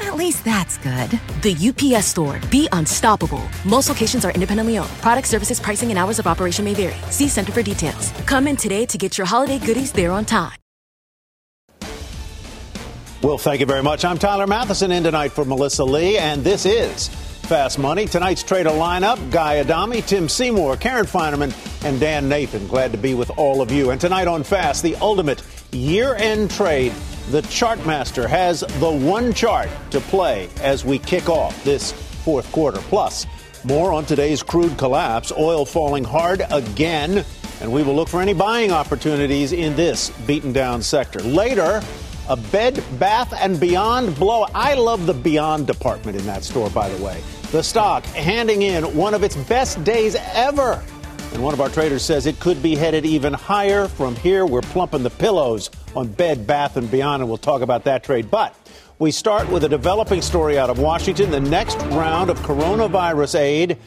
At least that's good. The UPS store. Be unstoppable. Most locations are independently owned. Product services, pricing, and hours of operation may vary. See Center for details. Come in today to get your holiday goodies there on time. Well, thank you very much. I'm Tyler Mathisen in tonight for Melissa Lee, and this is Fast Money. Tonight's trader lineup Guy Adami, Tim Seymour, Karen Finerman, and Dan Nathan. Glad to be with all of you. And tonight on Fast, the ultimate year end trade. The Chartmaster has the one chart to play as we kick off this fourth quarter. Plus, more on today's crude collapse, oil falling hard again, and we will look for any buying opportunities in this beaten down sector. Later, a Bed Bath and Beyond blow. I love the Beyond department in that store, by the way. The stock handing in one of its best days ever. And one of our traders says it could be headed even higher. From here, we're plumping the pillows on Bed Bath and Beyond, and we'll talk about that trade. But we start with a developing story out of Washington. The next round of coronavirus aid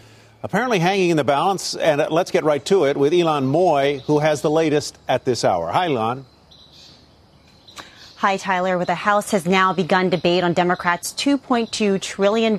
apparently hanging in the balance. And let's get right to it with Ylan Mui, who has the latest at this hour. Hi, Ylan. Hi, Tyler. Where the House has now begun debate on Democrats' $2.2 trillion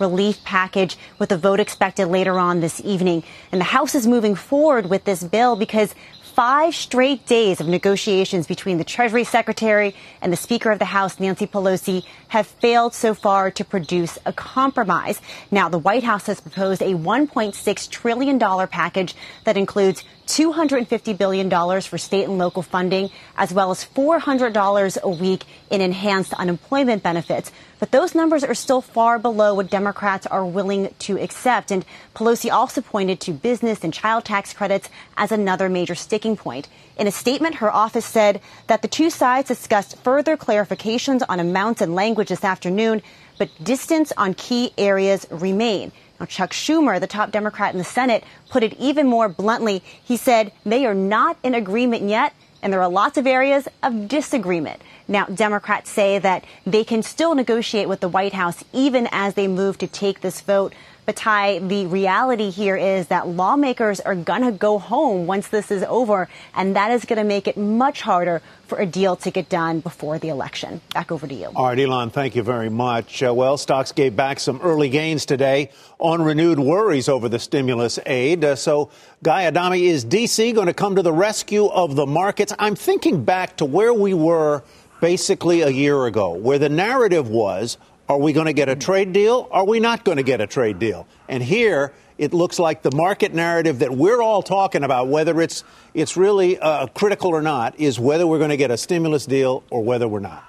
relief package with a vote expected later on this evening. And the House is moving forward with this bill because five straight days of negotiations between the Treasury Secretary and the Speaker of the House, Nancy Pelosi, have failed so far to produce a compromise. Now, the White House has proposed a $1.6 trillion package that includes $250 billion for state and local funding, as well as $400 a week in enhanced unemployment benefits. But those numbers are still far below what Democrats are willing to accept. And Pelosi also pointed to business and child tax credits as another major sticking point. In a statement, her office said that the two sides discussed further clarifications on amounts and language this afternoon, but distance on key areas remain. Now, Chuck Schumer, the top Democrat in the Senate, put it even more bluntly. He said they are not in agreement yet, and there are lots of areas of disagreement. Now, Democrats say that they can still negotiate with the White House even as they move to take this vote. But Ty, the reality here is that lawmakers are going to go home once this is over, and that is going to make it much harder for a deal to get done before the election. Back over to you. All right, Ylan, thank you very much. Uh, well, stocks gave back some early gains today on renewed worries over the stimulus aid. Uh, so, Guy Adami, is D.C. going to come to the rescue of the markets? I'm thinking back to where we were basically a year ago, where the narrative was are we going to get a trade deal? Are we not going to get a trade deal? And here, it looks like the market narrative that we're all talking about, whether it's it's really uh, critical or not, is whether we're going to get a stimulus deal or whether we're not.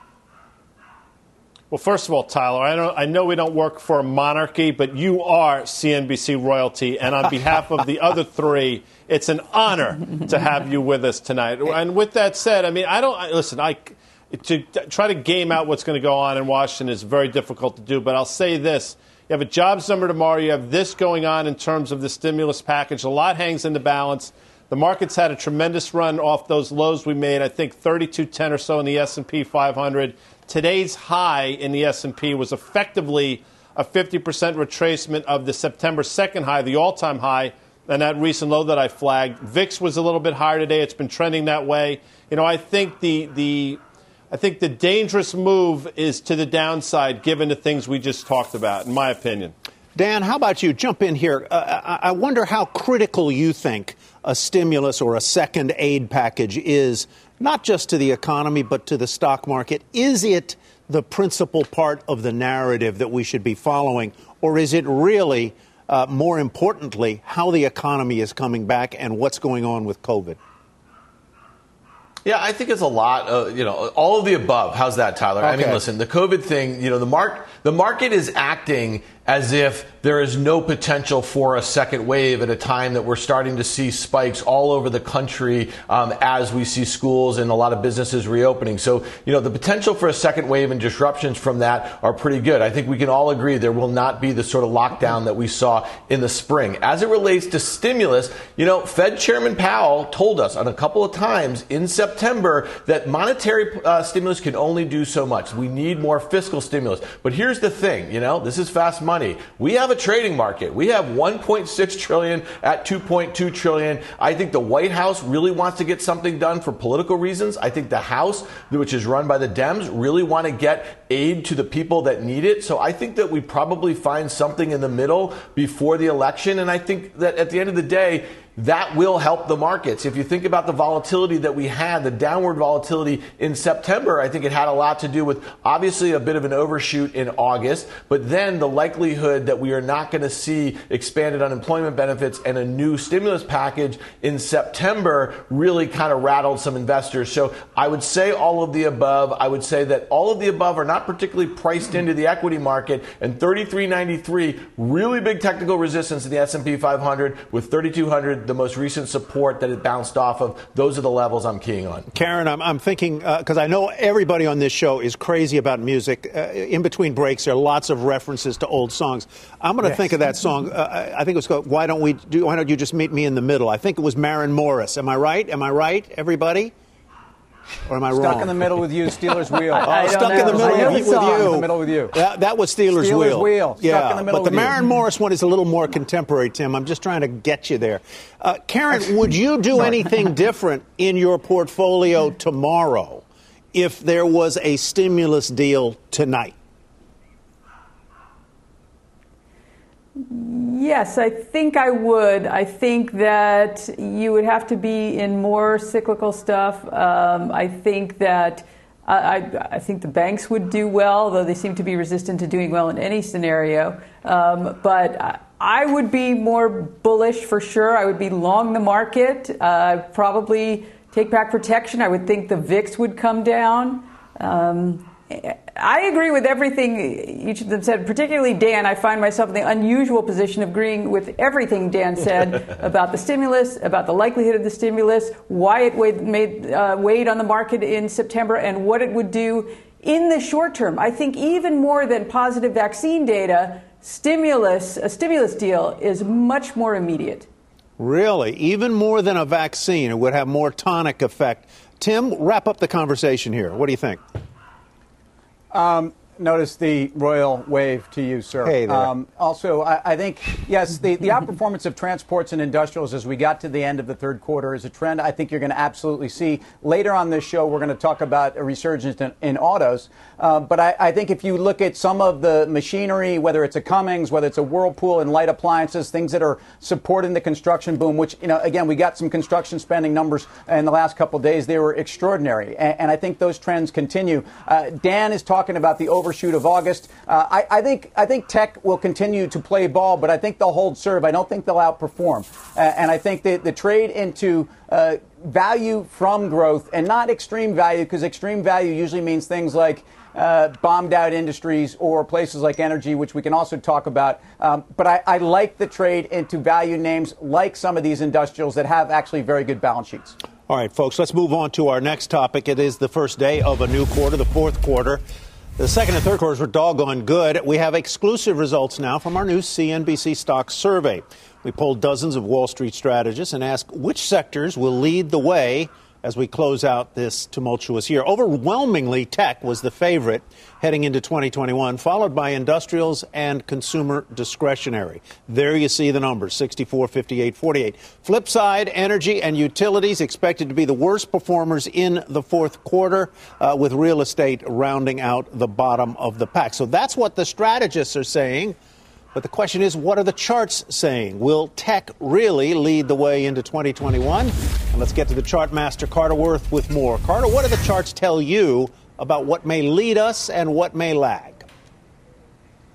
Well, first of all, Tyler, I, don't, I know we don't work for a monarchy, but you are CNBC royalty, and on behalf of the other three, it's an honor to have you with us tonight. And with that said, I mean, I don't listen. I to try to game out what's going to go on in Washington is very difficult to do. But I'll say this. You have a jobs number tomorrow. You have this going on in terms of the stimulus package. A lot hangs in the balance. The market's had a tremendous run off those lows we made. I think 3210 or so in the S&P 500. Today's high in the S&P was effectively a 50% retracement of the September 2nd high, the all-time high, and that recent low that I flagged. VIX was a little bit higher today. It's been trending that way. You know, I think the the I think the dangerous move is to the downside, given the things we just talked about, in my opinion. Dan, how about you? Jump in here. Uh, I wonder how critical you think a stimulus or a second aid package is, not just to the economy, but to the stock market. Is it the principal part of the narrative that we should be following, or is it really, uh, more importantly, how the economy is coming back and what's going on with COVID? Yeah, I think it's a lot. Of, you know, all of the above. How's that, Tyler? Okay. I mean, listen, the COVID thing. You know, the mark the market is acting as if there is no potential for a second wave at a time that we're starting to see spikes all over the country um, as we see schools and a lot of businesses reopening. So, you know, the potential for a second wave and disruptions from that are pretty good. I think we can all agree there will not be the sort of lockdown that we saw in the spring. As it relates to stimulus, you know, Fed Chairman Powell told us on a couple of times in September that monetary uh, stimulus can only do so much. We need more fiscal stimulus. But here's the thing, you know, this is fast money. We have a trading market. We have 1.6 trillion at 2.2 trillion. I think the White House really wants to get something done for political reasons. I think the House, which is run by the Dems, really want to get aid to the people that need it. So I think that we probably find something in the middle before the election. And I think that at the end of the day, that will help the markets. If you think about the volatility that we had, the downward volatility in September, I think it had a lot to do with obviously a bit of an overshoot in August, but then the likelihood that we are not going to see expanded unemployment benefits and a new stimulus package in September really kind of rattled some investors. So I would say all of the above. I would say that all of the above are not particularly priced into the equity market and 3393 really big technical resistance in the S&P 500 with 3200 the most recent support that it bounced off of. Those are the levels I'm keying on. Karen, I'm, I'm thinking, because uh, I know everybody on this show is crazy about music. Uh, in between breaks, there are lots of references to old songs. I'm going to yes. think of that song. Uh, I think it was called "Why Don't We Do? Why Don't You Just Meet Me in the Middle?" I think it was Maren Morris. Am I right? Am I right, everybody? Or am I stuck wrong? Stuck in the middle with you, Stealers wheel. oh, stuck in the middle with, with you. In the middle with you. That, that was Stealers, Stealers wheel. wheel. Yeah, stuck in the middle but the Maren you. Morris one is a little more contemporary, Tim. I'm just trying to get you there. Uh, Karen, would you do anything different in your portfolio tomorrow if there was a stimulus deal tonight? Yes, I think I would. I think that you would have to be in more cyclical stuff. Um, I think that I, I, think the banks would do well, though they seem to be resistant to doing well in any scenario. Um, but I would be more bullish for sure. I would be long the market. Uh, probably take back protection. I would think the VIX would come down. Um, I agree with everything each of them said, particularly Dan. I find myself in the unusual position of agreeing with everything Dan said about the stimulus, about the likelihood of the stimulus, why it weighed, made, uh, weighed on the market in September, and what it would do in the short term. I think even more than positive vaccine data, stimulus, a stimulus deal is much more immediate. Really? Even more than a vaccine, it would have more tonic effect. Tim, wrap up the conversation here. What do you think? Um, notice the royal wave to you, sir. Hey there. Um, also, I, I, think, yes, the, the outperformance of transports and industrials as we got to the end of the third quarter is a trend I think you're going to absolutely see. Later on this show, we're going to talk about a resurgence in, in autos. Uh, but I, I, think if you look at some of the machinery, whether it's a Cummins, whether it's a Whirlpool and light appliances, things that are supporting the construction boom, which, you know, again, we got some construction spending numbers in the last couple of days. They were extraordinary. And, and I think those trends continue. Uh, Dan is talking about the overshoot of August. Uh, I, I, think, I think tech will continue to play ball, but I think they'll hold serve. I don't think they'll outperform. Uh, and I think that the trade into uh, value from growth and not extreme value, because extreme value usually means things like uh, bombed out industries or places like energy, which we can also talk about. Um, but I, I, like the trade into value names like some of these industrials that have actually very good balance sheets. All right, folks, let's move on to our next topic. It is the first day of a new quarter, the fourth quarter. The second and third quarters were doggone good. We have exclusive results now from our new CNBC stock survey. We polled dozens of Wall Street strategists and asked which sectors will lead the way as we close out this tumultuous year. Overwhelmingly, tech was the favorite heading into 2021, followed by industrials and consumer discretionary. There you see the numbers 64, 58, 48. Flip side, energy and utilities expected to be the worst performers in the fourth quarter, uh, with real estate rounding out the bottom of the pack. So that's what the strategists are saying. But the question is, what are the charts saying? Will tech really lead the way into 2021? And let's get to the chart master, Carter Worth, with more. Carter, what do the charts tell you about what may lead us and what may lag?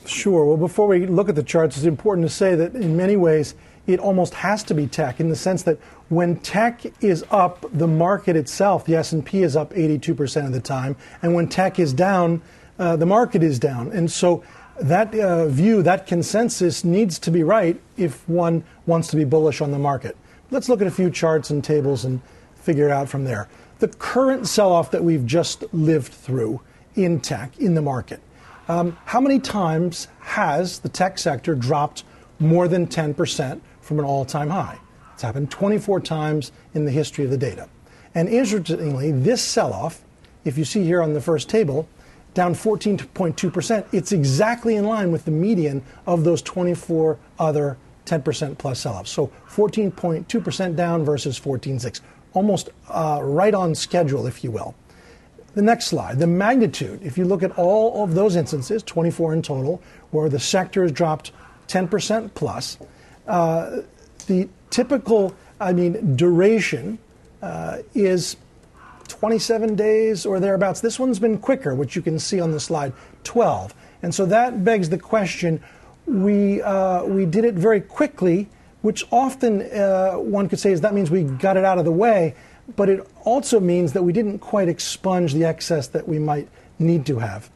Sure. Well, before we look at the charts, it's important to say that in many ways, it almost has to be tech in the sense that when tech is up, the market itself, the S&P is up 82% of the time, and when tech is down, uh, the market is down. And so that uh, view, that consensus needs to be right if one wants to be bullish on the market. Let's look at a few charts and tables and figure it out from there. The current sell off that we've just lived through in tech, in the market, um, how many times has the tech sector dropped more than 10% from an all time high? It's happened 24 times in the history of the data. And interestingly, this sell off, if you see here on the first table, down 14.2%, it's exactly in line with the median of those 24 other 10% plus sell offs. So 14.2% down versus 14.6, almost uh, right on schedule, if you will. The next slide, the magnitude. If you look at all of those instances, 24 in total, where the sector has dropped 10% plus, uh, the typical, I mean, duration uh, is 27 days or thereabouts. This one's been quicker, which you can see on the slide, 12. And so that begs the question we, uh, we did it very quickly, which often uh, one could say is that means we got it out of the way, but it also means that we didn't quite expunge the excess that we might need to have.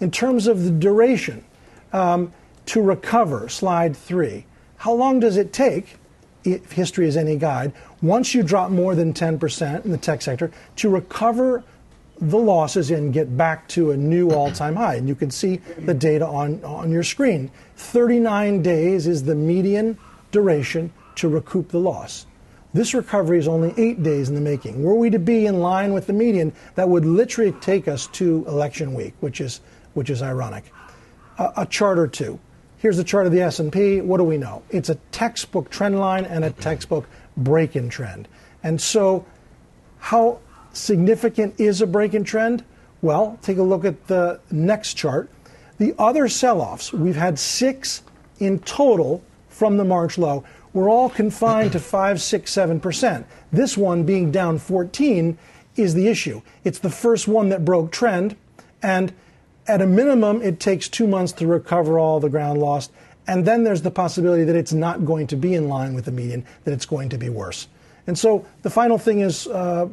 In terms of the duration, um, to recover, slide three, how long does it take, if history is any guide, once you drop more than 10% in the tech sector, to recover the losses and get back to a new all time high. And you can see the data on, on your screen. 39 days is the median duration to recoup the loss. This recovery is only eight days in the making. Were we to be in line with the median, that would literally take us to election week, which is, which is ironic. A, a chart or two. Here's the chart of the S&P. What do we know? It's a textbook trend line and a mm-hmm. textbook break-in trend. And so how significant is a break-in trend? Well, take a look at the next chart. The other sell-offs, we've had six in total from the March low, were all confined to mm-hmm. 5, 6, 7%. This one being down 14 is the issue. It's the first one that broke trend, and at a minimum, it takes two months to recover all the ground lost. And then there's the possibility that it's not going to be in line with the median, that it's going to be worse. And so the final thing is uh,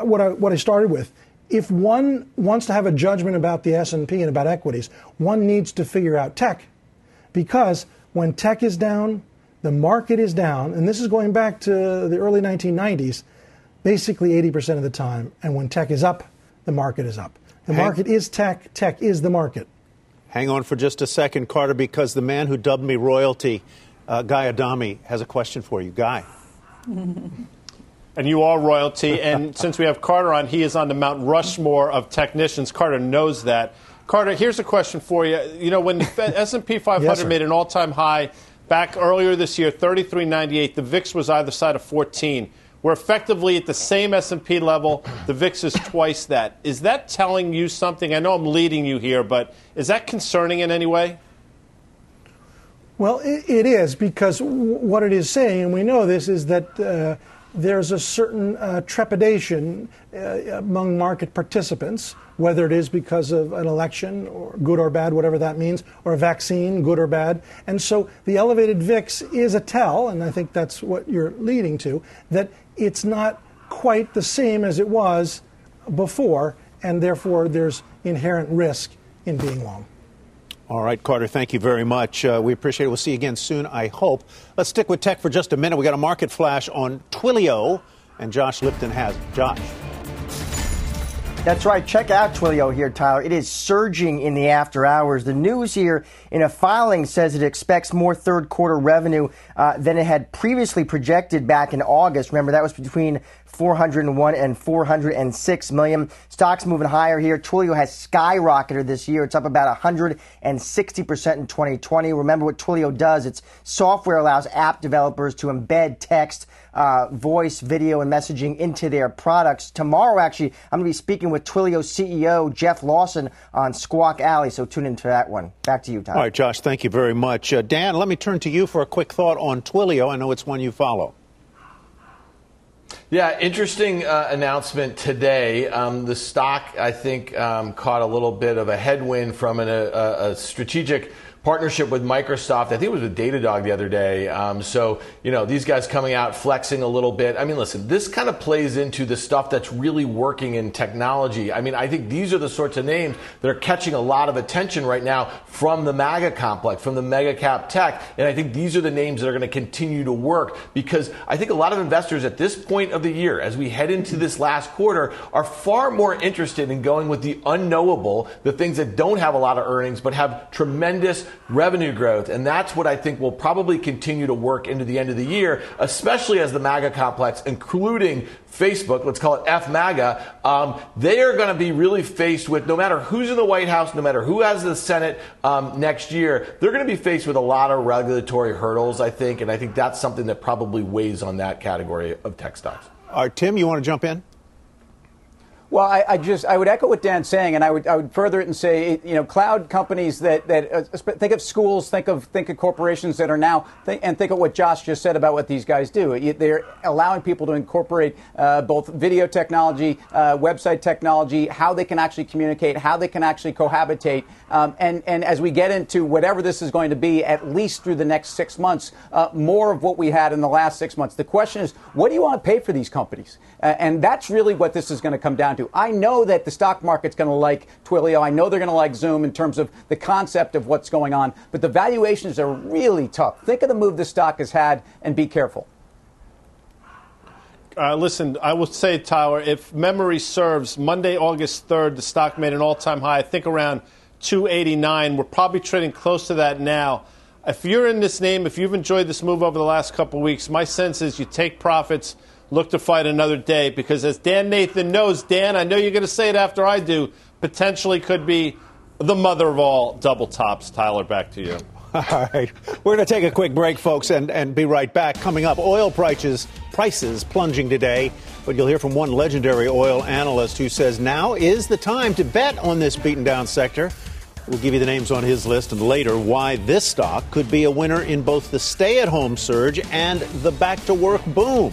what, I, what I started with. If one wants to have a judgment about the S&P and about equities, one needs to figure out tech. Because when tech is down, the market is down, and this is going back to the early 1990s, basically 80% of the time. And when tech is up, the market is up. The Hang, market is tech, tech is the market. Hang on for just a second, Carter, because the man who dubbed me royalty, uh, Guy Adami, has a question for you. Guy. and you are royalty. And since we have Carter on, he is on the Mount Rushmore of technicians. Carter knows that. Carter, here's a question for you. You know, when the S&P 500 yes, made an all-time high back earlier this year, 33.98, the VIX was either side of 14. We're effectively at the same S&P level. The VIX is twice that. Is that telling you something? I know I'm leading you here, but is that concerning in any way? Well, it, it is because what it is saying, and we know this, is that uh, there's a certain uh, trepidation uh, among market participants, whether it is because of an election, or good or bad, whatever that means, or a vaccine, good or bad. And so the elevated VIX is a tell, and I think that's what you're leading to, that it's not quite the same as it was before, and therefore there's inherent risk in being long. All right, Carter, thank you very much. Uh, we appreciate it. We'll see you again soon, I hope. Let's stick with tech for just a minute. We got a market flash on Twilio, and Josh Lipton has it. Josh. That's right. Check out Twilio here, Tyler. It is surging in the after hours. The news here in a filing says it expects more third quarter revenue uh, than it had previously projected back in August. Remember, that was between 401 and 406 million. Stocks moving higher here. Twilio has skyrocketed this year. It's up about 160% in 2020. Remember what Twilio does. Its software allows app developers to embed text uh, voice, video, and messaging into their products. Tomorrow, actually, I'm going to be speaking with Twilio CEO Jeff Lawson on Squawk Alley, so tune into that one. Back to you, Tom. All right, Josh, thank you very much. Uh, Dan, let me turn to you for a quick thought on Twilio. I know it's one you follow. Yeah, interesting uh, announcement today. Um, the stock, I think, um, caught a little bit of a headwind from an, a, a strategic partnership with Microsoft. I think it was with Datadog the other day. Um, so, you know, these guys coming out, flexing a little bit. I mean, listen, this kind of plays into the stuff that's really working in technology. I mean, I think these are the sorts of names that are catching a lot of attention right now from the MAGA complex, from the mega cap tech. And I think these are the names that are going to continue to work because I think a lot of investors at this point of the year, as we head into this last quarter, are far more interested in going with the unknowable, the things that don't have a lot of earnings but have tremendous revenue growth. And that's what I think will probably continue to work into the end of the year, especially as the MAGA complex, including Facebook, let's call it FMAGA, um, they are going to be really faced with no matter who's in the White House, no matter who has the Senate um, next year, they're going to be faced with a lot of regulatory hurdles, I think. And I think that's something that probably weighs on that category of tech stocks. All right, Tim, you want to jump in? Well, I, I, just I would echo what Dan's saying, and I would I would further it and say, you know, cloud companies that that uh, think of schools, think of think of corporations that are now, and think of what Josh just said about what these guys do. They're allowing people to incorporate uh, both video technology, uh, website technology, how they can actually communicate, how they can actually cohabitate, um, and and as we get into whatever this is going to be, at least through the next six months, uh, more of what we had in the last six months. The question is, what do you want to pay for these companies? And that's really what this is going to come down to. I know that the stock market's going to like Twilio. I know they're going to like Zoom in terms of the concept of what's going on, but the valuations are really tough. Think of the move the stock has had and be careful. Uh, listen, I will say, Tyler, if memory serves, Monday, August 3rd, the stock made an all time high, I think around 289. We're probably trading close to that now. If you're in this name, if you've enjoyed this move over the last couple weeks, my sense is you take profits look to fight another day because, as Dan Nathan knows, Dan, I know you're going to say it after I do, potentially could be the mother of all double tops. Tyler, back to you. All right. We're going to take a quick break, folks, and, and be right back. Coming up, oil prices, prices plunging today, but you'll hear from one legendary oil analyst who says now is the time to bet on this beaten down sector. We'll give you the names on his list and later why this stock could be a winner in both the stay at home surge and the back to work boom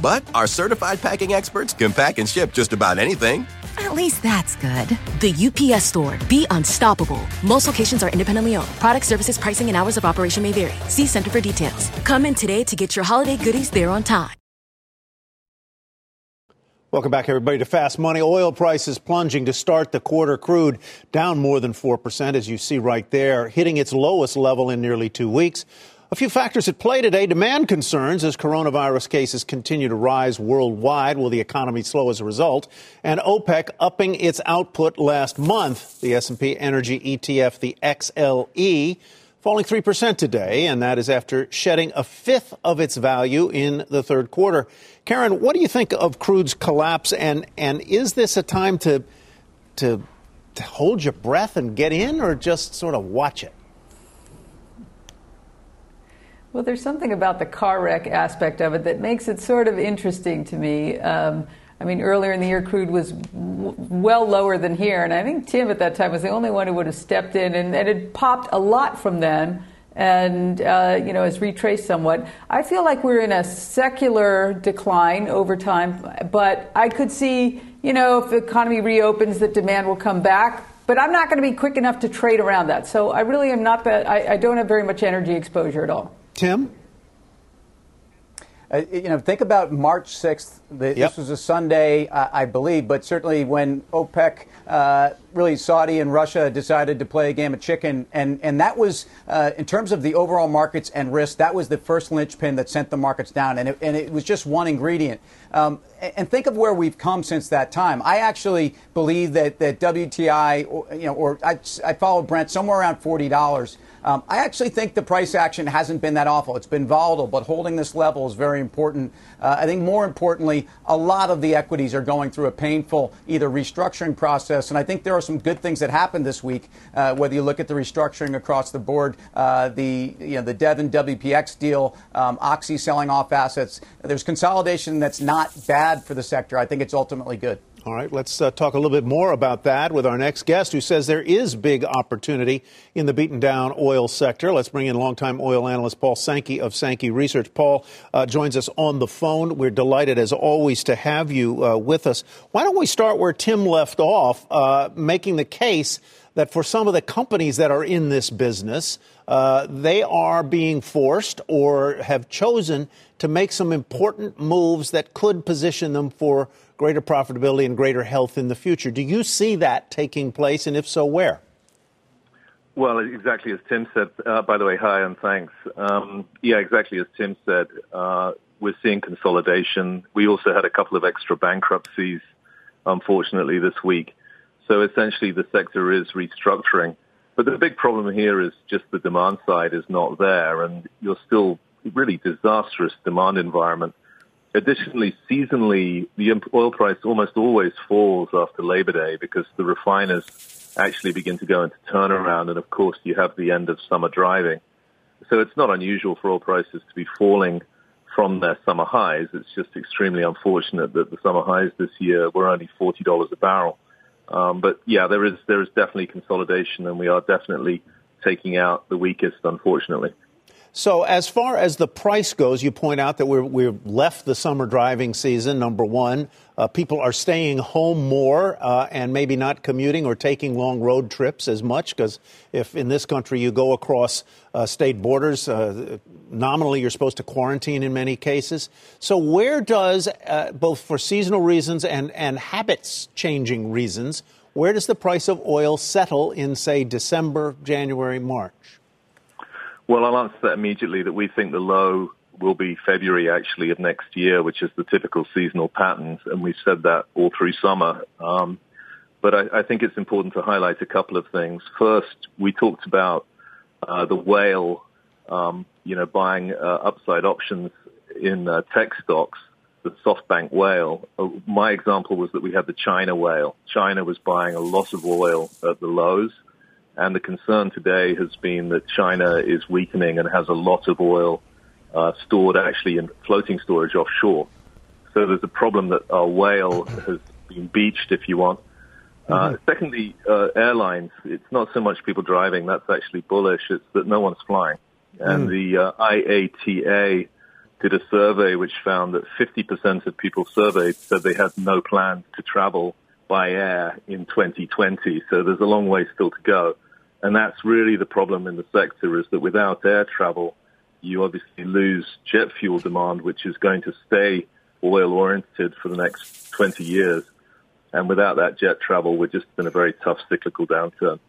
But our certified packing experts can pack and ship just about anything. At least that's good. The UPS store. Be unstoppable. Most locations are independently owned. Product services, pricing, and hours of operation may vary. See Center for details. Come in today to get your holiday goodies there on time. Welcome back, everybody, to Fast Money. Oil prices plunging to start the quarter. Crude down more than 4%, as you see right there, hitting its lowest level in nearly two weeks. A few factors at play today. Demand concerns as coronavirus cases continue to rise worldwide. Will the economy slow as a result? And OPEC upping its output last month. The S&P Energy ETF, the XLE, falling 3% today, and that is after shedding a fifth of its value in the third quarter. Karen, what do you think of crude's collapse, and, and is this a time to, to, to hold your breath and get in, or just sort of watch it? Well, there's something about the car wreck aspect of it that makes it sort of interesting to me. Um, I mean, earlier in the year, crude was w- well lower than here, and I think Tim at that time was the only one who would have stepped in, and, and it popped a lot from then, and uh, you know, has retraced somewhat. I feel like we're in a secular decline over time, but I could see, you know, if the economy reopens, that demand will come back. But I'm not going to be quick enough to trade around that. So I really am not that. I, I don't have very much energy exposure at all. Tim? Uh, you know, think about March 6th. The, yep. This was a Sunday, uh, I believe, but certainly when OPEC, uh, really Saudi and Russia decided to play a game of chicken, and, and that was, uh, in terms of the overall markets and risk, that was the first linchpin that sent the markets down, and it, and it was just one ingredient. Um, and think of where we've come since that time. I actually believe that, that WTI, or, you know, or I, I followed Brent somewhere around forty dollars. Um, I actually think the price action hasn't been that awful. It's been volatile, but holding this level is very important. Uh, I think more importantly, a lot of the equities are going through a painful either restructuring process, and I think there are some good things that happened this week. Uh, whether you look at the restructuring across the board, uh, the you know the Devon WPX deal, um, Oxy selling off assets. There's consolidation that's not bad for the sector. I think it's ultimately good. All right, let's uh, talk a little bit more about that with our next guest who says there is big opportunity in the beaten down oil sector. Let's bring in longtime oil analyst Paul Sankey of Sankey Research. Paul uh, joins us on the phone. We're delighted, as always, to have you uh, with us. Why don't we start where Tim left off, uh, making the case that for some of the companies that are in this business, uh, they are being forced or have chosen to make some important moves that could position them for greater profitability and greater health in the future. Do you see that taking place, and if so, where? Well, exactly as Tim said. Uh, by the way, hi and thanks. Um, yeah, exactly as Tim said. Uh, we're seeing consolidation. We also had a couple of extra bankruptcies, unfortunately, this week. So essentially, the sector is restructuring. But the big problem here is just the demand side is not there, and you're still really disastrous demand environment. Additionally, seasonally, the oil price almost always falls after Labor Day because the refiners actually begin to go into turnaround. And of course, you have the end of summer driving. So it's not unusual for oil prices to be falling from their summer highs. It's just extremely unfortunate that the summer highs this year were only $40 a barrel. Um, but yeah, there is, there is definitely consolidation and we are definitely taking out the weakest, unfortunately. So, as far as the price goes, you point out that we're, we've left the summer driving season, number one. Uh, people are staying home more uh, and maybe not commuting or taking long road trips as much because if in this country you go across uh, state borders, uh, nominally you're supposed to quarantine in many cases. So, where does, uh, both for seasonal reasons and, and habits changing reasons, where does the price of oil settle in, say, December, January, March? Well, I'll answer that immediately that we think the low will be February actually of next year, which is the typical seasonal patterns. And we've said that all through summer. Um, but I, I, think it's important to highlight a couple of things. First, we talked about uh, the whale, um, you know, buying uh, upside options in uh, tech stocks, the SoftBank whale. Uh, my example was that we had the China whale. China was buying a lot of oil at the lows and the concern today has been that China is weakening and has a lot of oil uh, stored actually in floating storage offshore. So there's a problem that our whale has been beached, if you want. Uh, mm-hmm. Secondly, uh, airlines. It's not so much people driving. That's actually bullish. It's that no one's flying. And mm. the uh, IATA did a survey which found that 50% of people surveyed said they had no plans to travel by air in 2020. So there's a long way still to go. And that's really the problem in the sector is that without air travel, you obviously lose jet fuel demand, which is going to stay oil oriented for the next 20 years. And without that jet travel, we're just in a very tough cyclical downturn.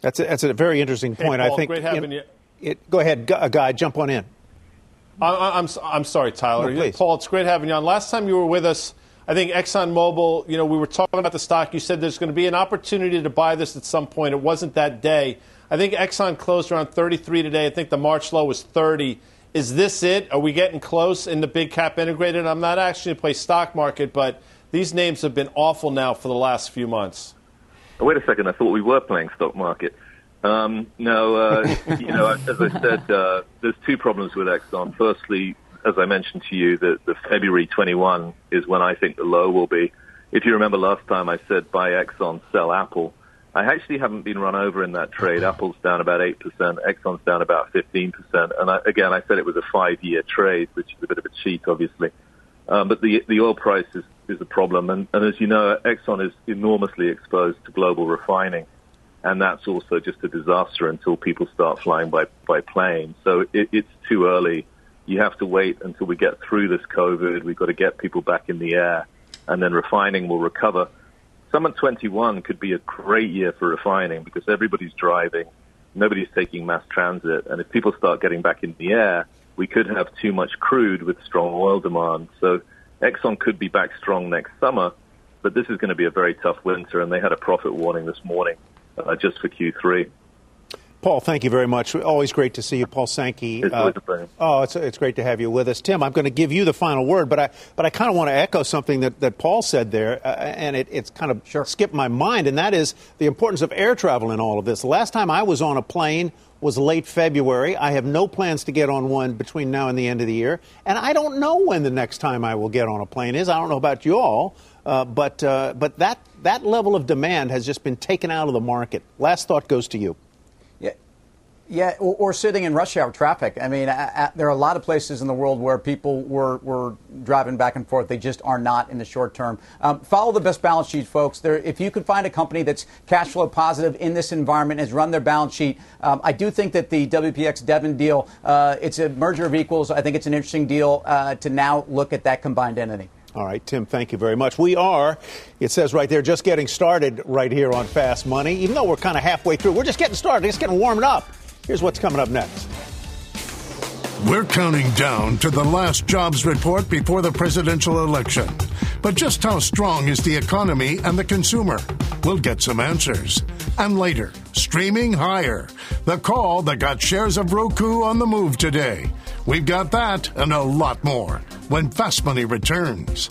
That's a, that's a very interesting point. Hey, Paul, I think. Great having you. It, go ahead, uh, guy, jump on in. I, am I'm, I'm sorry, Tyler. No, Paul, it's great having you on. Last time you were with us, I think ExxonMobil, you know, we were talking about the stock. You said there's going to be an opportunity to buy this at some point. It wasn't that day. I think Exxon closed around 33 today. I think the March low was 30. Is this it? Are we getting close in the big cap integrated? I'm not actually to play stock market, but these names have been awful now for the last few months. Wait a second. I thought we were playing stock market. Um, no, uh, you know, as I said, uh, there's two problems with Exxon. Firstly, as I mentioned to you, that the February 21 is when I think the low will be. If you remember last time I said buy Exxon, sell Apple. I actually haven't been run over in that trade. Apple's down about 8%, Exxon's down about 15%. And I, again, I said it was a five-year trade, which is a bit of a cheat, obviously. Um, but the, the oil price is, is a problem. And, and as you know, Exxon is enormously exposed to global refining. And that's also just a disaster until people start flying by, by plane. So it, it's too early you have to wait until we get through this COVID. We've got to get people back in the air, and then refining will recover. Summer 21 could be a great year for refining because everybody's driving, nobody's taking mass transit, and if people start getting back in the air, we could have too much crude with strong oil demand. So Exxon could be back strong next summer, but this is going to be a very tough winter, and they had a profit warning this morning uh, just for Q3. Paul, thank you very much. Always great to see you, Paul Sankey. It's uh, oh, it's, it's great to have you with us, Tim. I'm going to give you the final word, but I but I kind of want to echo something that, that Paul said there, uh, and it, it's kind of sure. skipped my mind, and that is the importance of air travel in all of this. The last time I was on a plane was late February. I have no plans to get on one between now and the end of the year, and I don't know when the next time I will get on a plane is. I don't know about you all, uh, but uh, but that that level of demand has just been taken out of the market. Last thought goes to you. Yeah, or, or, sitting in rush hour traffic. I mean, there are a lot of places in the world where people were, were driving back and forth. They just are not in the short term. Um, follow the best balance sheet, folks. There, if you can find a company that's cash flow positive in this environment, has run their balance sheet, um, I do think that the WPX Devon deal, uh, it's a merger of equals. I think it's an interesting deal uh, to now look at that combined entity. All right, Tim, thank you very much. We are, it says right there, just getting started right here on Fast Money. Even though we're kind of halfway through, we're just getting started, just getting warmed up. Here's what's coming up next. We're counting down to the last jobs report before the presidential election. But just how strong is the economy and the consumer? We'll get some answers. And later, streaming higher. The call that got shares of Roku on the move today. We've got that and a lot more when Fast Money returns.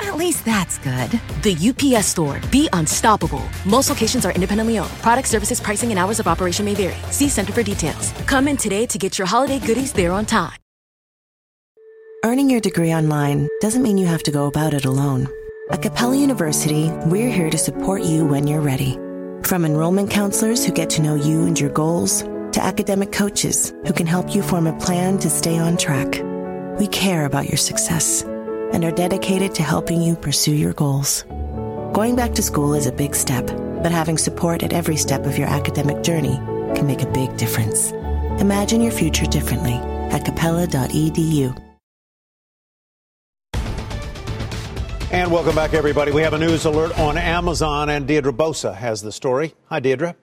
At least that's good. The UPS store. Be unstoppable. Most locations are independently owned. Product services, pricing, and hours of operation may vary. See Center for details. Come in today to get your holiday goodies there on time. Earning your degree online doesn't mean you have to go about it alone. At Capella University, we're here to support you when you're ready. From enrollment counselors who get to know you and your goals, to academic coaches who can help you form a plan to stay on track. We care about your success and are dedicated to helping you pursue your goals. Going back to school is a big step, but having support at every step of your academic journey can make a big difference. Imagine your future differently at capella.edu. And welcome back, everybody. We have a news alert on Amazon, and Deirdre Bosa has the story. Hi, Deirdre.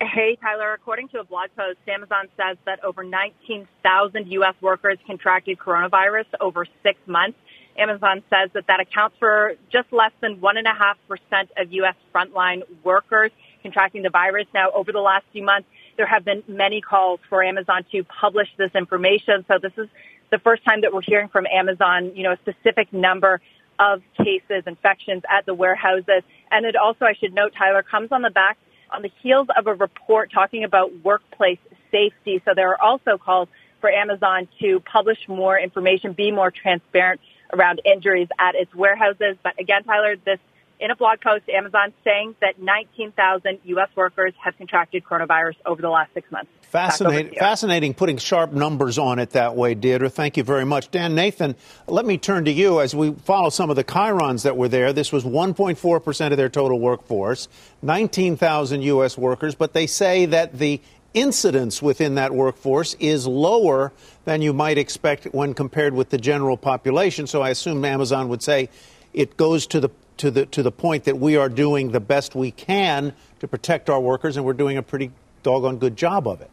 Hey, Tyler. According to a blog post, Amazon says that over 19,000 U.S. workers contracted coronavirus over six months. Amazon says that that accounts for just less than 1.5% of U.S. frontline workers contracting the virus. Now, over the last few months, there have been many calls for Amazon to publish this information. So this is the first time that we're hearing from Amazon, you know, a specific number of cases, infections at the warehouses. And it also, I should note, Tyler, comes on the back, on the heels of a report talking about workplace safety. So there are also calls for Amazon to publish more information, be more transparent around injuries at its warehouses. But again, Tyler, this in a blog post, Amazon saying that 19,000 U.S. workers have contracted coronavirus over the last six months. Fascinating, fascinating putting sharp numbers on it that way, Deirdre. Thank you very much. Dan Nathan, let me turn to you as we follow some of the chyrons that were there. This was 1.4% of their total workforce, 19,000 U.S. workers, but they say that the incidence within that workforce is lower than you might expect when compared with the general population. So I assume Amazon would say it goes to the to the to the point that we are doing the best we can to protect our workers, and we're doing a pretty doggone good job of it.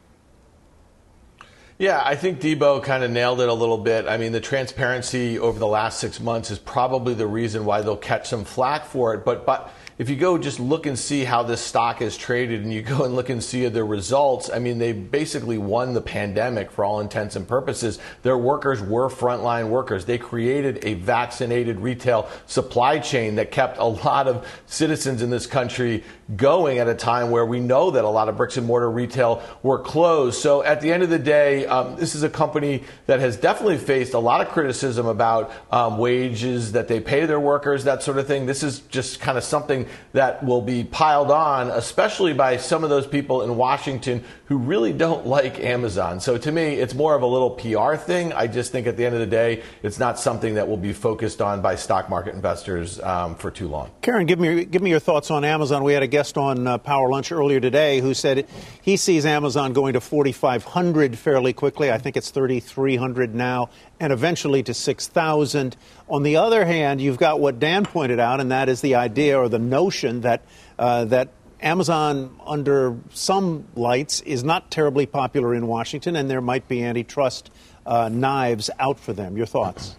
Yeah, I think Debo kind of nailed it a little bit. I mean, the transparency over the last six months is probably the reason why they'll catch some flack for it. But but if you go just look and see how this stock is traded and you go and look and see the results, I mean, they basically won the pandemic for all intents and purposes. Their workers were frontline workers. They created a vaccinated retail supply chain that kept a lot of citizens in this country going at a time where we know that a lot of bricks and mortar retail were closed. So at the end of the day, um, this is a company that has definitely faced a lot of criticism about um, wages that they pay their workers, that sort of thing. This is just kind of something that will be piled on, especially by some of those people in Washington who really don't like Amazon. So to me, it's more of a little PR thing. I just think at the end of the day, it's not something that will be focused on by stock market investors um, for too long. Karen, give me give me your thoughts on Amazon. We had a guest on uh, Power Lunch earlier today who said he sees Amazon going to 4,500 fairly quickly. I think it's 3,300 now, and eventually to 6,000. On the other hand, you've got what Dan pointed out, and that is the idea or the notion that uh, that Amazon, under some lights, is not terribly popular in Washington, and there might be antitrust uh, knives out for them. Your thoughts?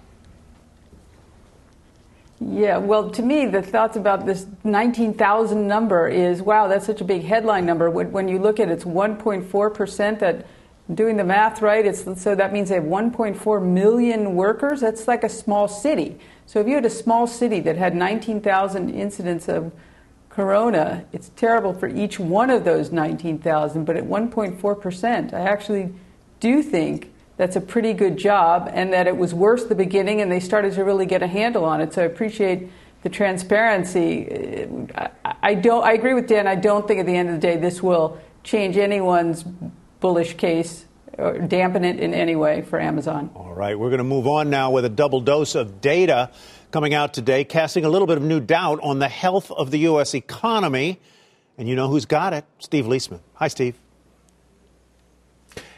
Yeah, well, to me, the thoughts about this 19,000 number is wow, that's such a big headline number. When you look at it, it's 1.4% that, doing the math right, it's, so that means they have 1.4 million workers. That's like a small city. So if you had a small city that had 19,000 incidents of corona, it's terrible for each one of those 19,000. But at 1.4%, I actually do think that's a pretty good job, and that it was worse the beginning, and they started to really get a handle on it. So I appreciate the transparency. I, I don't. I agree with Dan. I don't think at the end of the day this will change anyone's bullish case or dampen it in any way for Amazon. All right, we're going to move on now with a double dose of data coming out today, casting a little bit of new doubt on the health of the U.S. economy. And you know who's got it? Steve Liesman. Hi, Steve.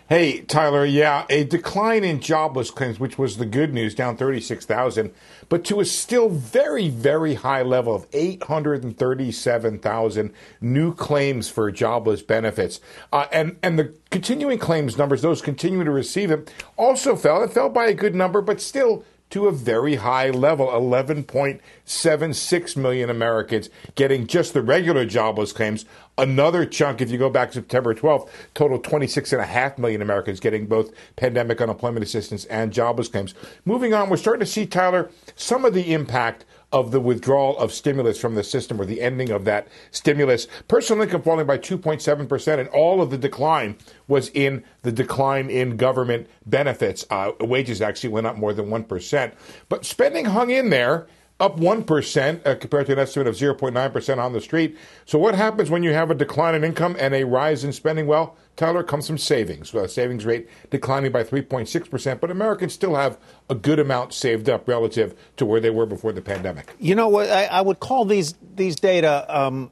Hey, Tyler, yeah, a decline in jobless claims, which was the good news, down 36,000, but to a still very, very high level of 837,000 new claims for jobless benefits. Uh, and, and the continuing claims numbers, those continuing to receive them, also fell. It fell by a good number, but still to a very high level 11.76 million Americans getting just the regular jobless claims. Another chunk, if you go back to September 12th, total 26.5 million Americans getting both pandemic unemployment assistance and jobless claims. Moving on, we're starting to see, Tyler, some of the impact of the withdrawal of stimulus from the system or the ending of that stimulus. Personal income falling by 2.7%, and all of the decline was in the decline in government benefits. Uh, wages actually went up more than 1%. But spending hung in there up 1% uh, compared to an estimate of 0.9% on the street. So, what happens when you have a decline in income and a rise in spending? Well, Tyler, comes from savings. Well, savings rate declining by 3.6%, but Americans still have a good amount saved up relative to where they were before the pandemic. You know what? I, I would call these, these data um,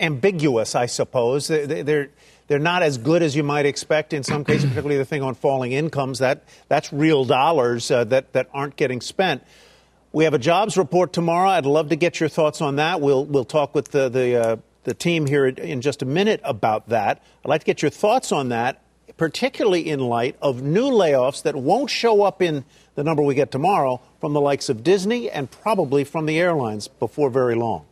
ambiguous, I suppose. They're, they're, they're not as good as you might expect in some cases, particularly the thing on falling incomes. That, that's real dollars uh, that, that aren't getting spent. We have a jobs report tomorrow. I'd love to get your thoughts on that. We'll we'll talk with the the, uh, the team here in just a minute about that. I'd like to get your thoughts on that, particularly in light of new layoffs that won't show up in the number we get tomorrow from the likes of Disney and probably from the airlines before very long.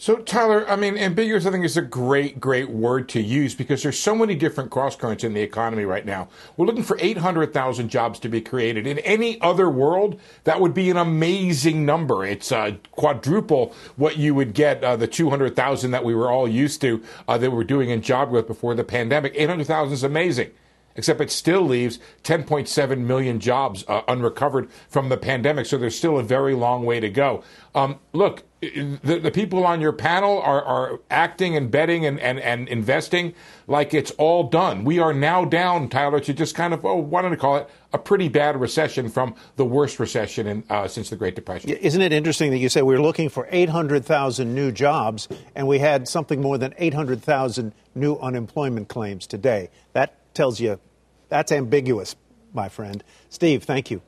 So, Tyler, I mean, ambiguous, I think, is a great, great word to use because there's so many different cross currents in the economy right now. We're looking for 800,000 jobs to be created. In any other world, that would be an amazing number. It's uh, quadruple what you would get, uh, the 200,000 that we were all used to uh, that we were doing in job growth before the pandemic. 800,000 is amazing except it still leaves 10.7 million jobs uh, unrecovered from the pandemic. So there's still a very long way to go. Um, look, the, the, people on your panel are, are acting and betting and, and, and investing like it's all done. We are now down, Tyler, to just kind of, oh, why don't I call it a pretty bad recession from the worst recession in, uh, since the Great Depression. Isn't it interesting that you say we are looking for 800,000 new jobs and we had something more than 800,000 new unemployment claims today? That tells you that's ambiguous, my friend. Steve, thank you.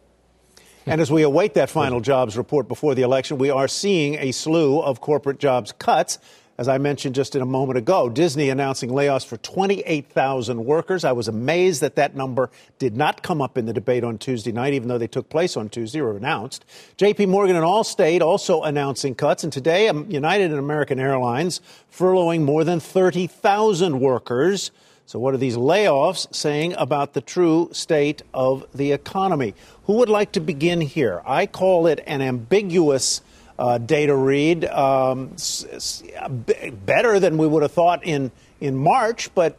And as we await that final jobs report before the election, we are seeing a slew of corporate jobs cuts. As I mentioned just in a moment ago, Disney announcing layoffs for 28,000 workers. I was amazed that that number did not come up in the debate on Tuesday night, even though they took place on Tuesday or announced. JP Morgan and Allstate also announcing cuts. And today, um, United and American Airlines furloughing more than 30,000 workers. So, what are these layoffs saying about the true state of the economy? Who would like to begin here? I call it an ambiguous uh, data read, um, better than we would have thought in, in March, but,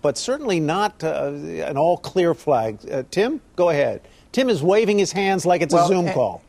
but certainly not uh, an all clear flag. Uh, Tim, go ahead. Tim is waving his hands like it's well, a Zoom and, call.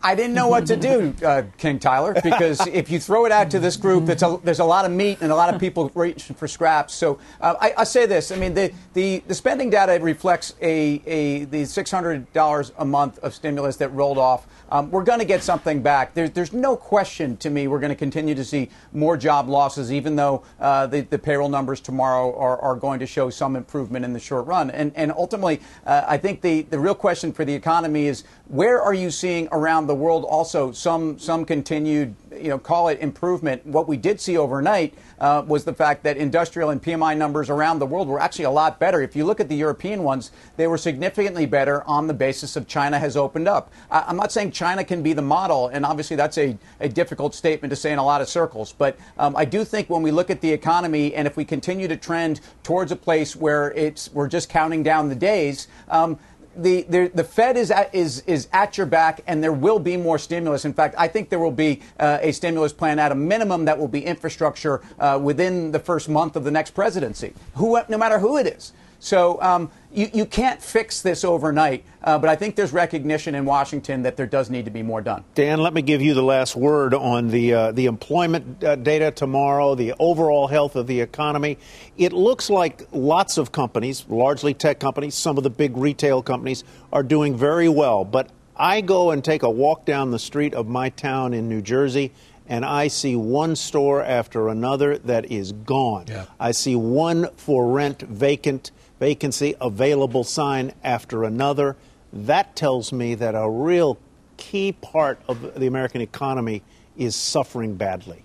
I didn't know what to do, uh, King Tyler, because if you throw it out to this group, a, there's a lot of meat and a lot of people reaching for scraps. So uh, I, I, say this: I mean, the, the, the spending data reflects a, a the $600 a month of stimulus that rolled off. Um, we're going to get something back. There's there's no question to me we're going to continue to see more job losses, even though uh, the, the payroll numbers tomorrow are, are going to show some improvement in the short run. And, and ultimately, uh, I think the, the real question for the economy is where are you seeing around the world also some some continued you know call it improvement. What we did see overnight uh, was the fact that industrial and PMI numbers around the world were actually a lot better. If you look at the European ones, they were significantly better on the basis of China has opened up. I, I'm not saying China can be the model, and obviously that's a, a difficult statement to say in a lot of circles. But um, I do think when we look at the economy, and if we continue to trend towards a place where it's we're just counting down the days. Um, the, the, the Fed is at, is, is at your back, and there will be more stimulus. In fact, I think there will be uh, a stimulus plan at a minimum that will be infrastructure uh, within the first month of the next presidency, who, no matter who it is. So um, you, you can't fix this overnight, uh, but I think there's recognition in Washington that there does need to be more done. Dan, let me give you the last word on the uh, the employment uh, data tomorrow, the overall health of the economy. It looks like lots of companies, largely tech companies, some of the big retail companies, are doing very well. But I go and take a walk down the street of my town in New Jersey and I see one store after another that is gone. Yeah. I see one for rent vacant vacancy available sign after another. That tells me that a real key part of the American economy is suffering badly.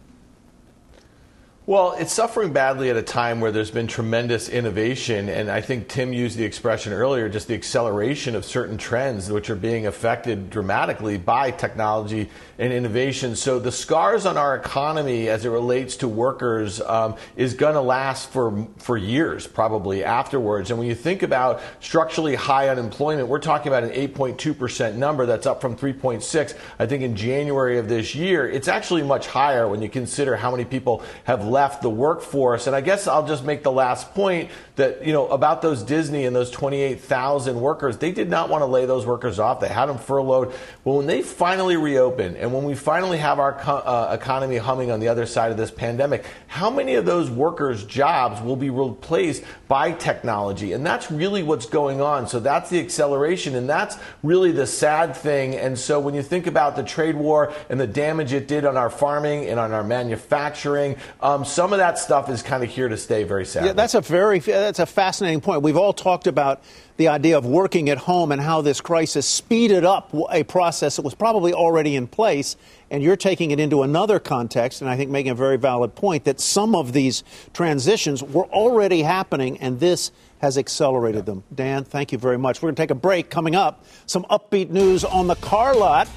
Well, it's suffering badly at a time where there's been tremendous innovation, and I think Tim used the expression earlier, just the acceleration of certain trends which are being affected dramatically by technology and innovation. So the scars on our economy as it relates to workers um, is going to last for for years, probably afterwards. And when you think about structurally high unemployment, we're talking about an 8.2 percent number that's up from 3.6. I think in January of this year, it's actually much higher when you consider how many people have left the workforce. And I guess I'll just make the last point that, you know, about those Disney and those 28,000 workers, they did not want to lay those workers off. They had them furloughed. Well, when they finally reopen and when we finally have our uh, economy humming on the other side of this pandemic, how many of those workers' jobs will be replaced by technology? And that's really what's going on. So that's the acceleration. And that's really the sad thing. And so when you think about the trade war and the damage it did on our farming and on our manufacturing, um, some of that stuff is kind of here to stay very sad. Yeah, that's a very that's a fascinating point. We've all talked about the idea of working at home and how this crisis speeded up a process that was probably already in place. And you're taking it into another context, and I think making a very valid point that some of these transitions were already happening, and this has accelerated them. Dan, thank you very much. We're going to take a break. Coming up, some upbeat news on the car lot.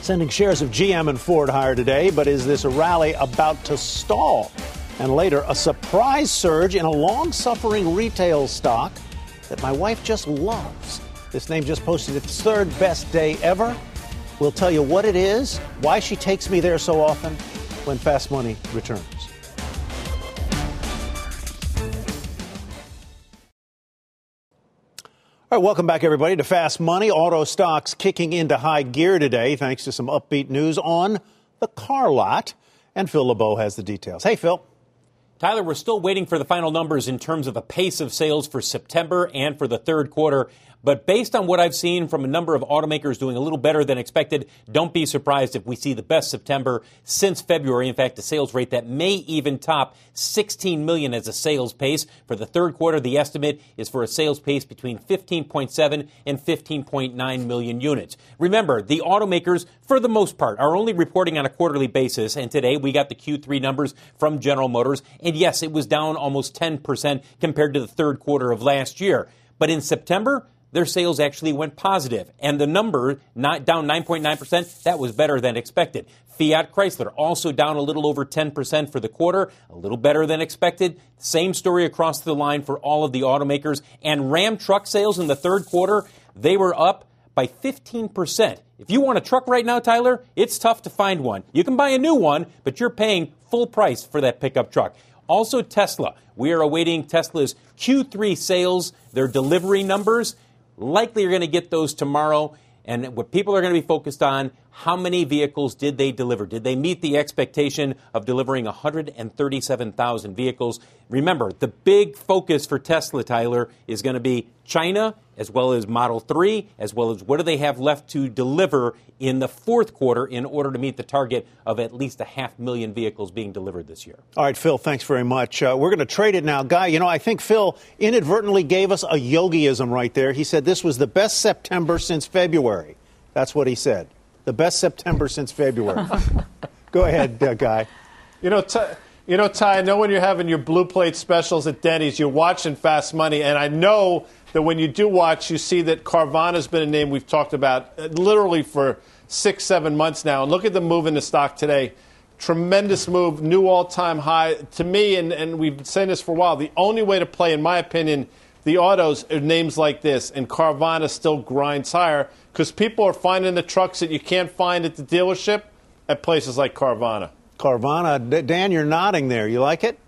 Sending shares of GM and Ford higher today, but is this rally about to stall? And later, a surprise surge in a long suffering retail stock that my wife just loves. This name just posted its third best day ever. We'll tell you what it is, why she takes me there so often when Fast Money returns. All right, welcome back, everybody, to Fast Money. Auto stocks kicking into high gear today thanks to some upbeat news on the car lot. And Phil LeBeau has the details. Hey, Phil. Tyler, we're still waiting for the final numbers in terms of the pace of sales for September and for the third quarter. But based on what I've seen from a number of automakers doing a little better than expected, don't be surprised if we see the best September since February. In fact, a sales rate that may even top 16 million as a sales pace. For the third quarter, the estimate is for a sales pace between 15.7 and 15.9 million units. Remember, the automakers, for the most part, are only reporting on a quarterly basis. And today we got the Q3 numbers from General Motors. And yes, it was down almost 10% compared to the third quarter of last year. But in September, their sales actually went positive. And the number, not down 9.9%, that was better than expected. Fiat Chrysler also down a little over 10% for the quarter, a little better than expected. Same story across the line for all of the automakers. And Ram truck sales in the third quarter, they were up by 15%. If you want a truck right now, Tyler, it's tough to find one. You can buy a new one, but you're paying full price for that pickup truck. Also, Tesla. We are awaiting Tesla's Q3 sales, their delivery numbers. Likely you're going to get those tomorrow. And what people are going to be focused on, how many vehicles did they deliver? Did they meet the expectation of delivering 137,000 vehicles? Remember, the big focus for Tesla, Tyler, is going to be China as well as Model 3, as well as what do they have left to deliver in the fourth quarter in order to meet the target of at least a half million vehicles being delivered this year. All right, Phil, thanks very much. Uh, we're going to trade it now. Guy, you know, I think Phil inadvertently gave us a yogiism right there. He said this was the best September since February. That's what he said. The best September since February. Go ahead, uh, Guy. You know, t- you know, Ty, I know when you're having your blue plate specials at Denny's, you're watching Fast Money, and I know that when you do watch, you see that Carvana has been a name we've talked about uh, literally for six, seven months now. And look at the move in the stock today. Tremendous move, new all time high. To me, and, and we've been saying this for a while, the only way to play, in my opinion, the autos are names like this, and Carvana still grinds higher because people are finding the trucks that you can't find at the dealership at places like Carvana. Carvana, Dan, you're nodding there. You like it?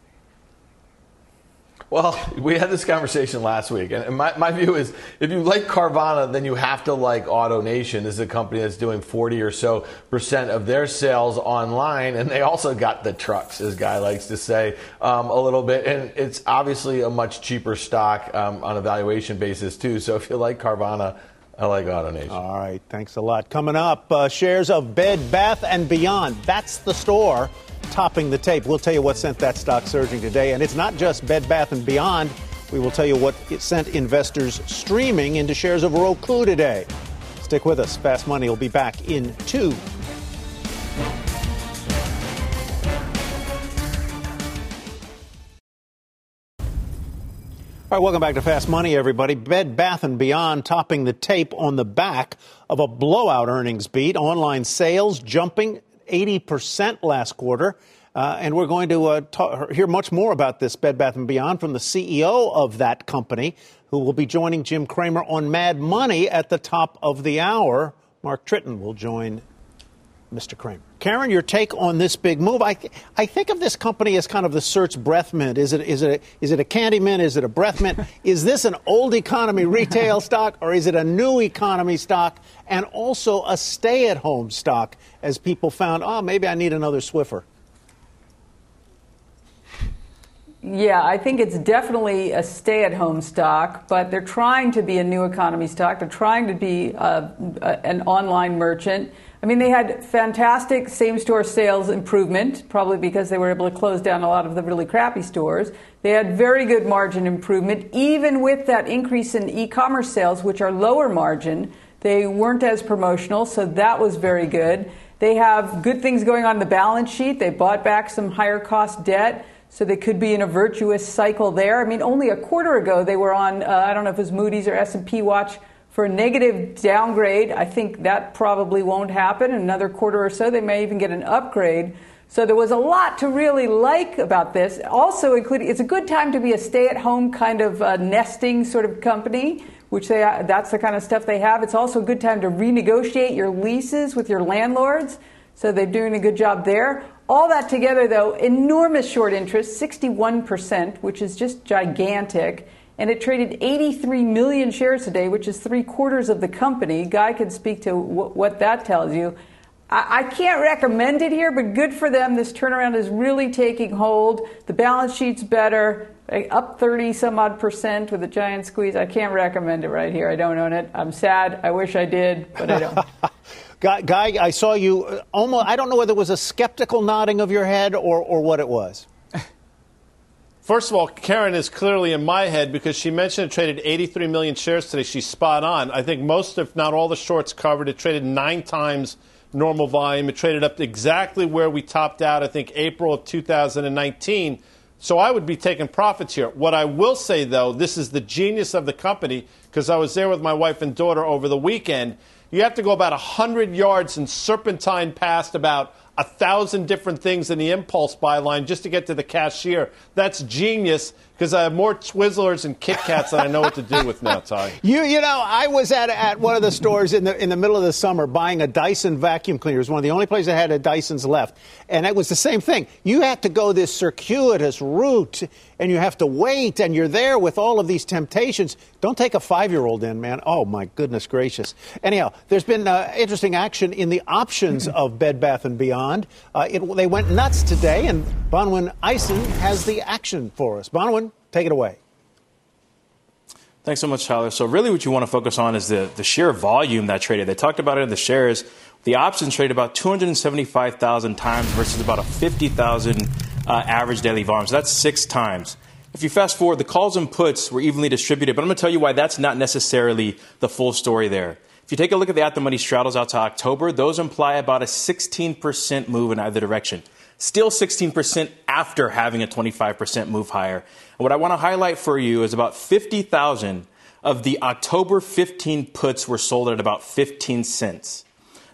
Well, we had this conversation last week, and my, my view is if you like Carvana, then you have to like AutoNation. This is a company that's doing 40 or so percent of their sales online, and they also got the trucks, as Guy likes to say, um, a little bit. And it's obviously a much cheaper stock um, on a valuation basis, too. So if you like Carvana, I like AutoNation. All right, thanks a lot. Coming up, uh, shares of Bed Bath and Beyond. That's the store topping the tape. We'll tell you what sent that stock surging today, and it's not just Bed Bath and Beyond. We will tell you what it sent investors streaming into shares of Roku today. Stick with us. Fast Money will be back in two. All right, welcome back to Fast Money, everybody. Bed Bath and Beyond topping the tape on the back of a blowout earnings beat. Online sales jumping 80% last quarter. Uh, and we're going to uh, talk, hear much more about this Bed Bath & Beyond from the CEO of that company, who will be joining Jim Cramer on Mad Money at the top of the hour. Mark Tritton will join Mr. Cramer. Karen, your take on this big move? I, th- I think of this company as kind of the Certs breath mint. Is it, is it, a, is it a candy mint? Is it a breath mint? is this an old economy retail stock or is it a new economy stock and also a stay at home stock as people found, oh, maybe I need another Swiffer? Yeah, I think it's definitely a stay at home stock, but they're trying to be a new economy stock. They're trying to be uh, an online merchant. I mean, they had fantastic same store sales improvement, probably because they were able to close down a lot of the really crappy stores. They had very good margin improvement, even with that increase in e commerce sales, which are lower margin. They weren't as promotional, so that was very good. They have good things going on the balance sheet. They bought back some higher cost debt. So they could be in a virtuous cycle there. I mean, only a quarter ago they were on, uh, I don't know if it was Moody's or S&P watch for a negative downgrade. I think that probably won't happen. In another quarter or so, they may even get an upgrade. So there was a lot to really like about this. Also, including it's a good time to be a stay-at-home kind of uh, nesting sort of company, which they that's the kind of stuff they have. It's also a good time to renegotiate your leases with your landlords. So they're doing a good job there. All that together, though, enormous short interest, 61%, which is just gigantic. And it traded 83 million shares today, which is three quarters of the company. Guy can speak to w- what that tells you. I-, I can't recommend it here, but good for them. This turnaround is really taking hold. The balance sheet's better, up 30 some odd percent with a giant squeeze. I can't recommend it right here. I don't own it. I'm sad. I wish I did, but I don't. Guy, Guy, I saw you uh, almost, I don't know whether it was a skeptical nodding of your head or, or what it was. First of all, Karen is clearly in my head because she mentioned it traded 83 million shares today. She's spot on. I think most, if not all, the shorts covered. It traded nine times normal volume. It traded up exactly where we topped out, I think, April of 2019. So I would be taking profits here. What I will say, though, this is the genius of the company because I was there with my wife and daughter over the weekend. You have to go about 100 yards and serpentine past about a thousand different things in the impulse buy line just to get to the cashier. That's genius because I have more Twizzlers and Kit Kats than I know what to do with now, Ty. You, you know, I was at, at one of the stores in the in the middle of the summer buying a Dyson vacuum cleaner. It was one of the only places that had a Dyson's left, and it was the same thing. You had to go this circuitous route, and you have to wait, and you're there with all of these temptations. Don't take a five-year-old in, man. Oh my goodness gracious. Anyhow, there's been uh, interesting action in the options of Bed Bath and Beyond. Uh, it, they went nuts today, and Bonawyn Eison has the action for us. Bonwin, take it away. Thanks so much, Tyler. So, really, what you want to focus on is the, the sheer volume that traded. They talked about it in the shares. The options traded about 275,000 times versus about a 50,000 uh, average daily volume. So, that's six times. If you fast forward, the calls and puts were evenly distributed, but I'm going to tell you why that's not necessarily the full story there. If you take a look at the at the money straddles out to October, those imply about a 16% move in either direction. Still 16% after having a 25% move higher. And what I want to highlight for you is about 50,000 of the October 15 puts were sold at about 15 cents.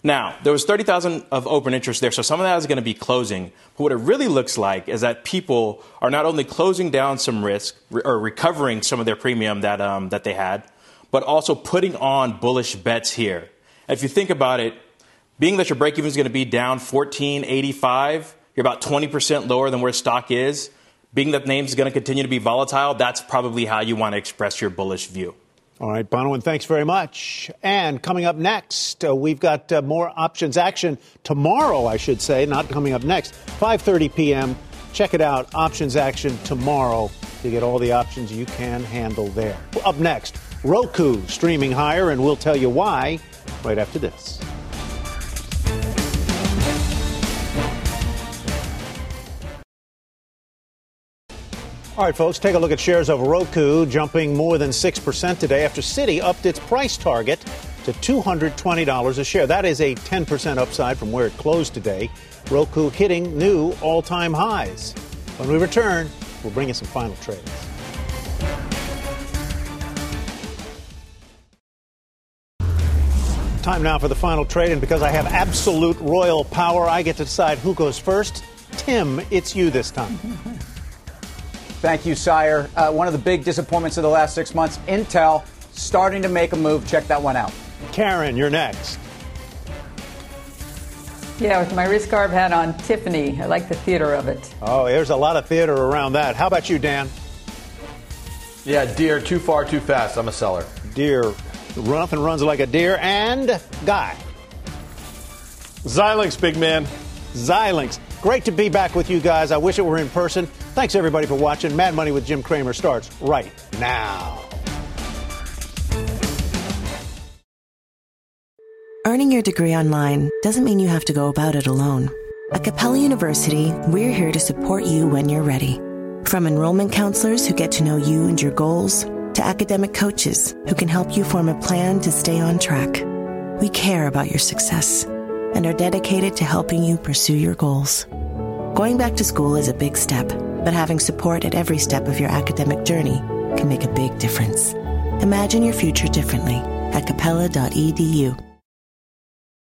Now, there was 30,000 of open interest there, so some of that is going to be closing. But what it really looks like is that people are not only closing down some risk or recovering some of their premium that, um, that they had, but also putting on bullish bets here. If you think about it, being that your break even is going to be down 1485, you're about 20% lower than where stock is. Being that names going to continue to be volatile, that's probably how you want to express your bullish view. All right, Bonawyn, thanks very much. And coming up next, uh, we've got uh, more options action tomorrow, I should say, not coming up next, 5:30 p.m. Check it out, options action tomorrow to get all the options you can handle there. Up next, Roku streaming higher, and we'll tell you why right after this. All right, folks, take a look at shares of Roku jumping more than 6% today after Citi upped its price target to $220 a share. That is a 10% upside from where it closed today. Roku hitting new all time highs. When we return, we'll bring you some final trades. Time now for the final trade, and because I have absolute royal power, I get to decide who goes first. Tim, it's you this time. Thank you, Sire. Uh, one of the big disappointments of the last six months Intel starting to make a move. Check that one out. Karen, you're next. Yeah, with my risk arb hat on, Tiffany. I like the theater of it. Oh, there's a lot of theater around that. How about you, Dan? Yeah, Deere, too far, too fast. I'm a seller. Deere run up and runs like a Deere. And Guy. Xilinx, big man. Xilinx. Great to be back with you guys. I wish it were in person. Thanks, everybody, for watching. Mad Money with Jim Cramer starts right now. Earning your degree online doesn't mean you have to go about it alone. At Capella University, we're here to support you when you're ready. From enrollment counselors who get to know you and your goals, to academic coaches who can help you form a plan to stay on track. We care about your success and are dedicated to helping you pursue your goals. Going back to school is a big step, but having support at every step of your academic journey can make a big difference. Imagine your future differently at capella.edu.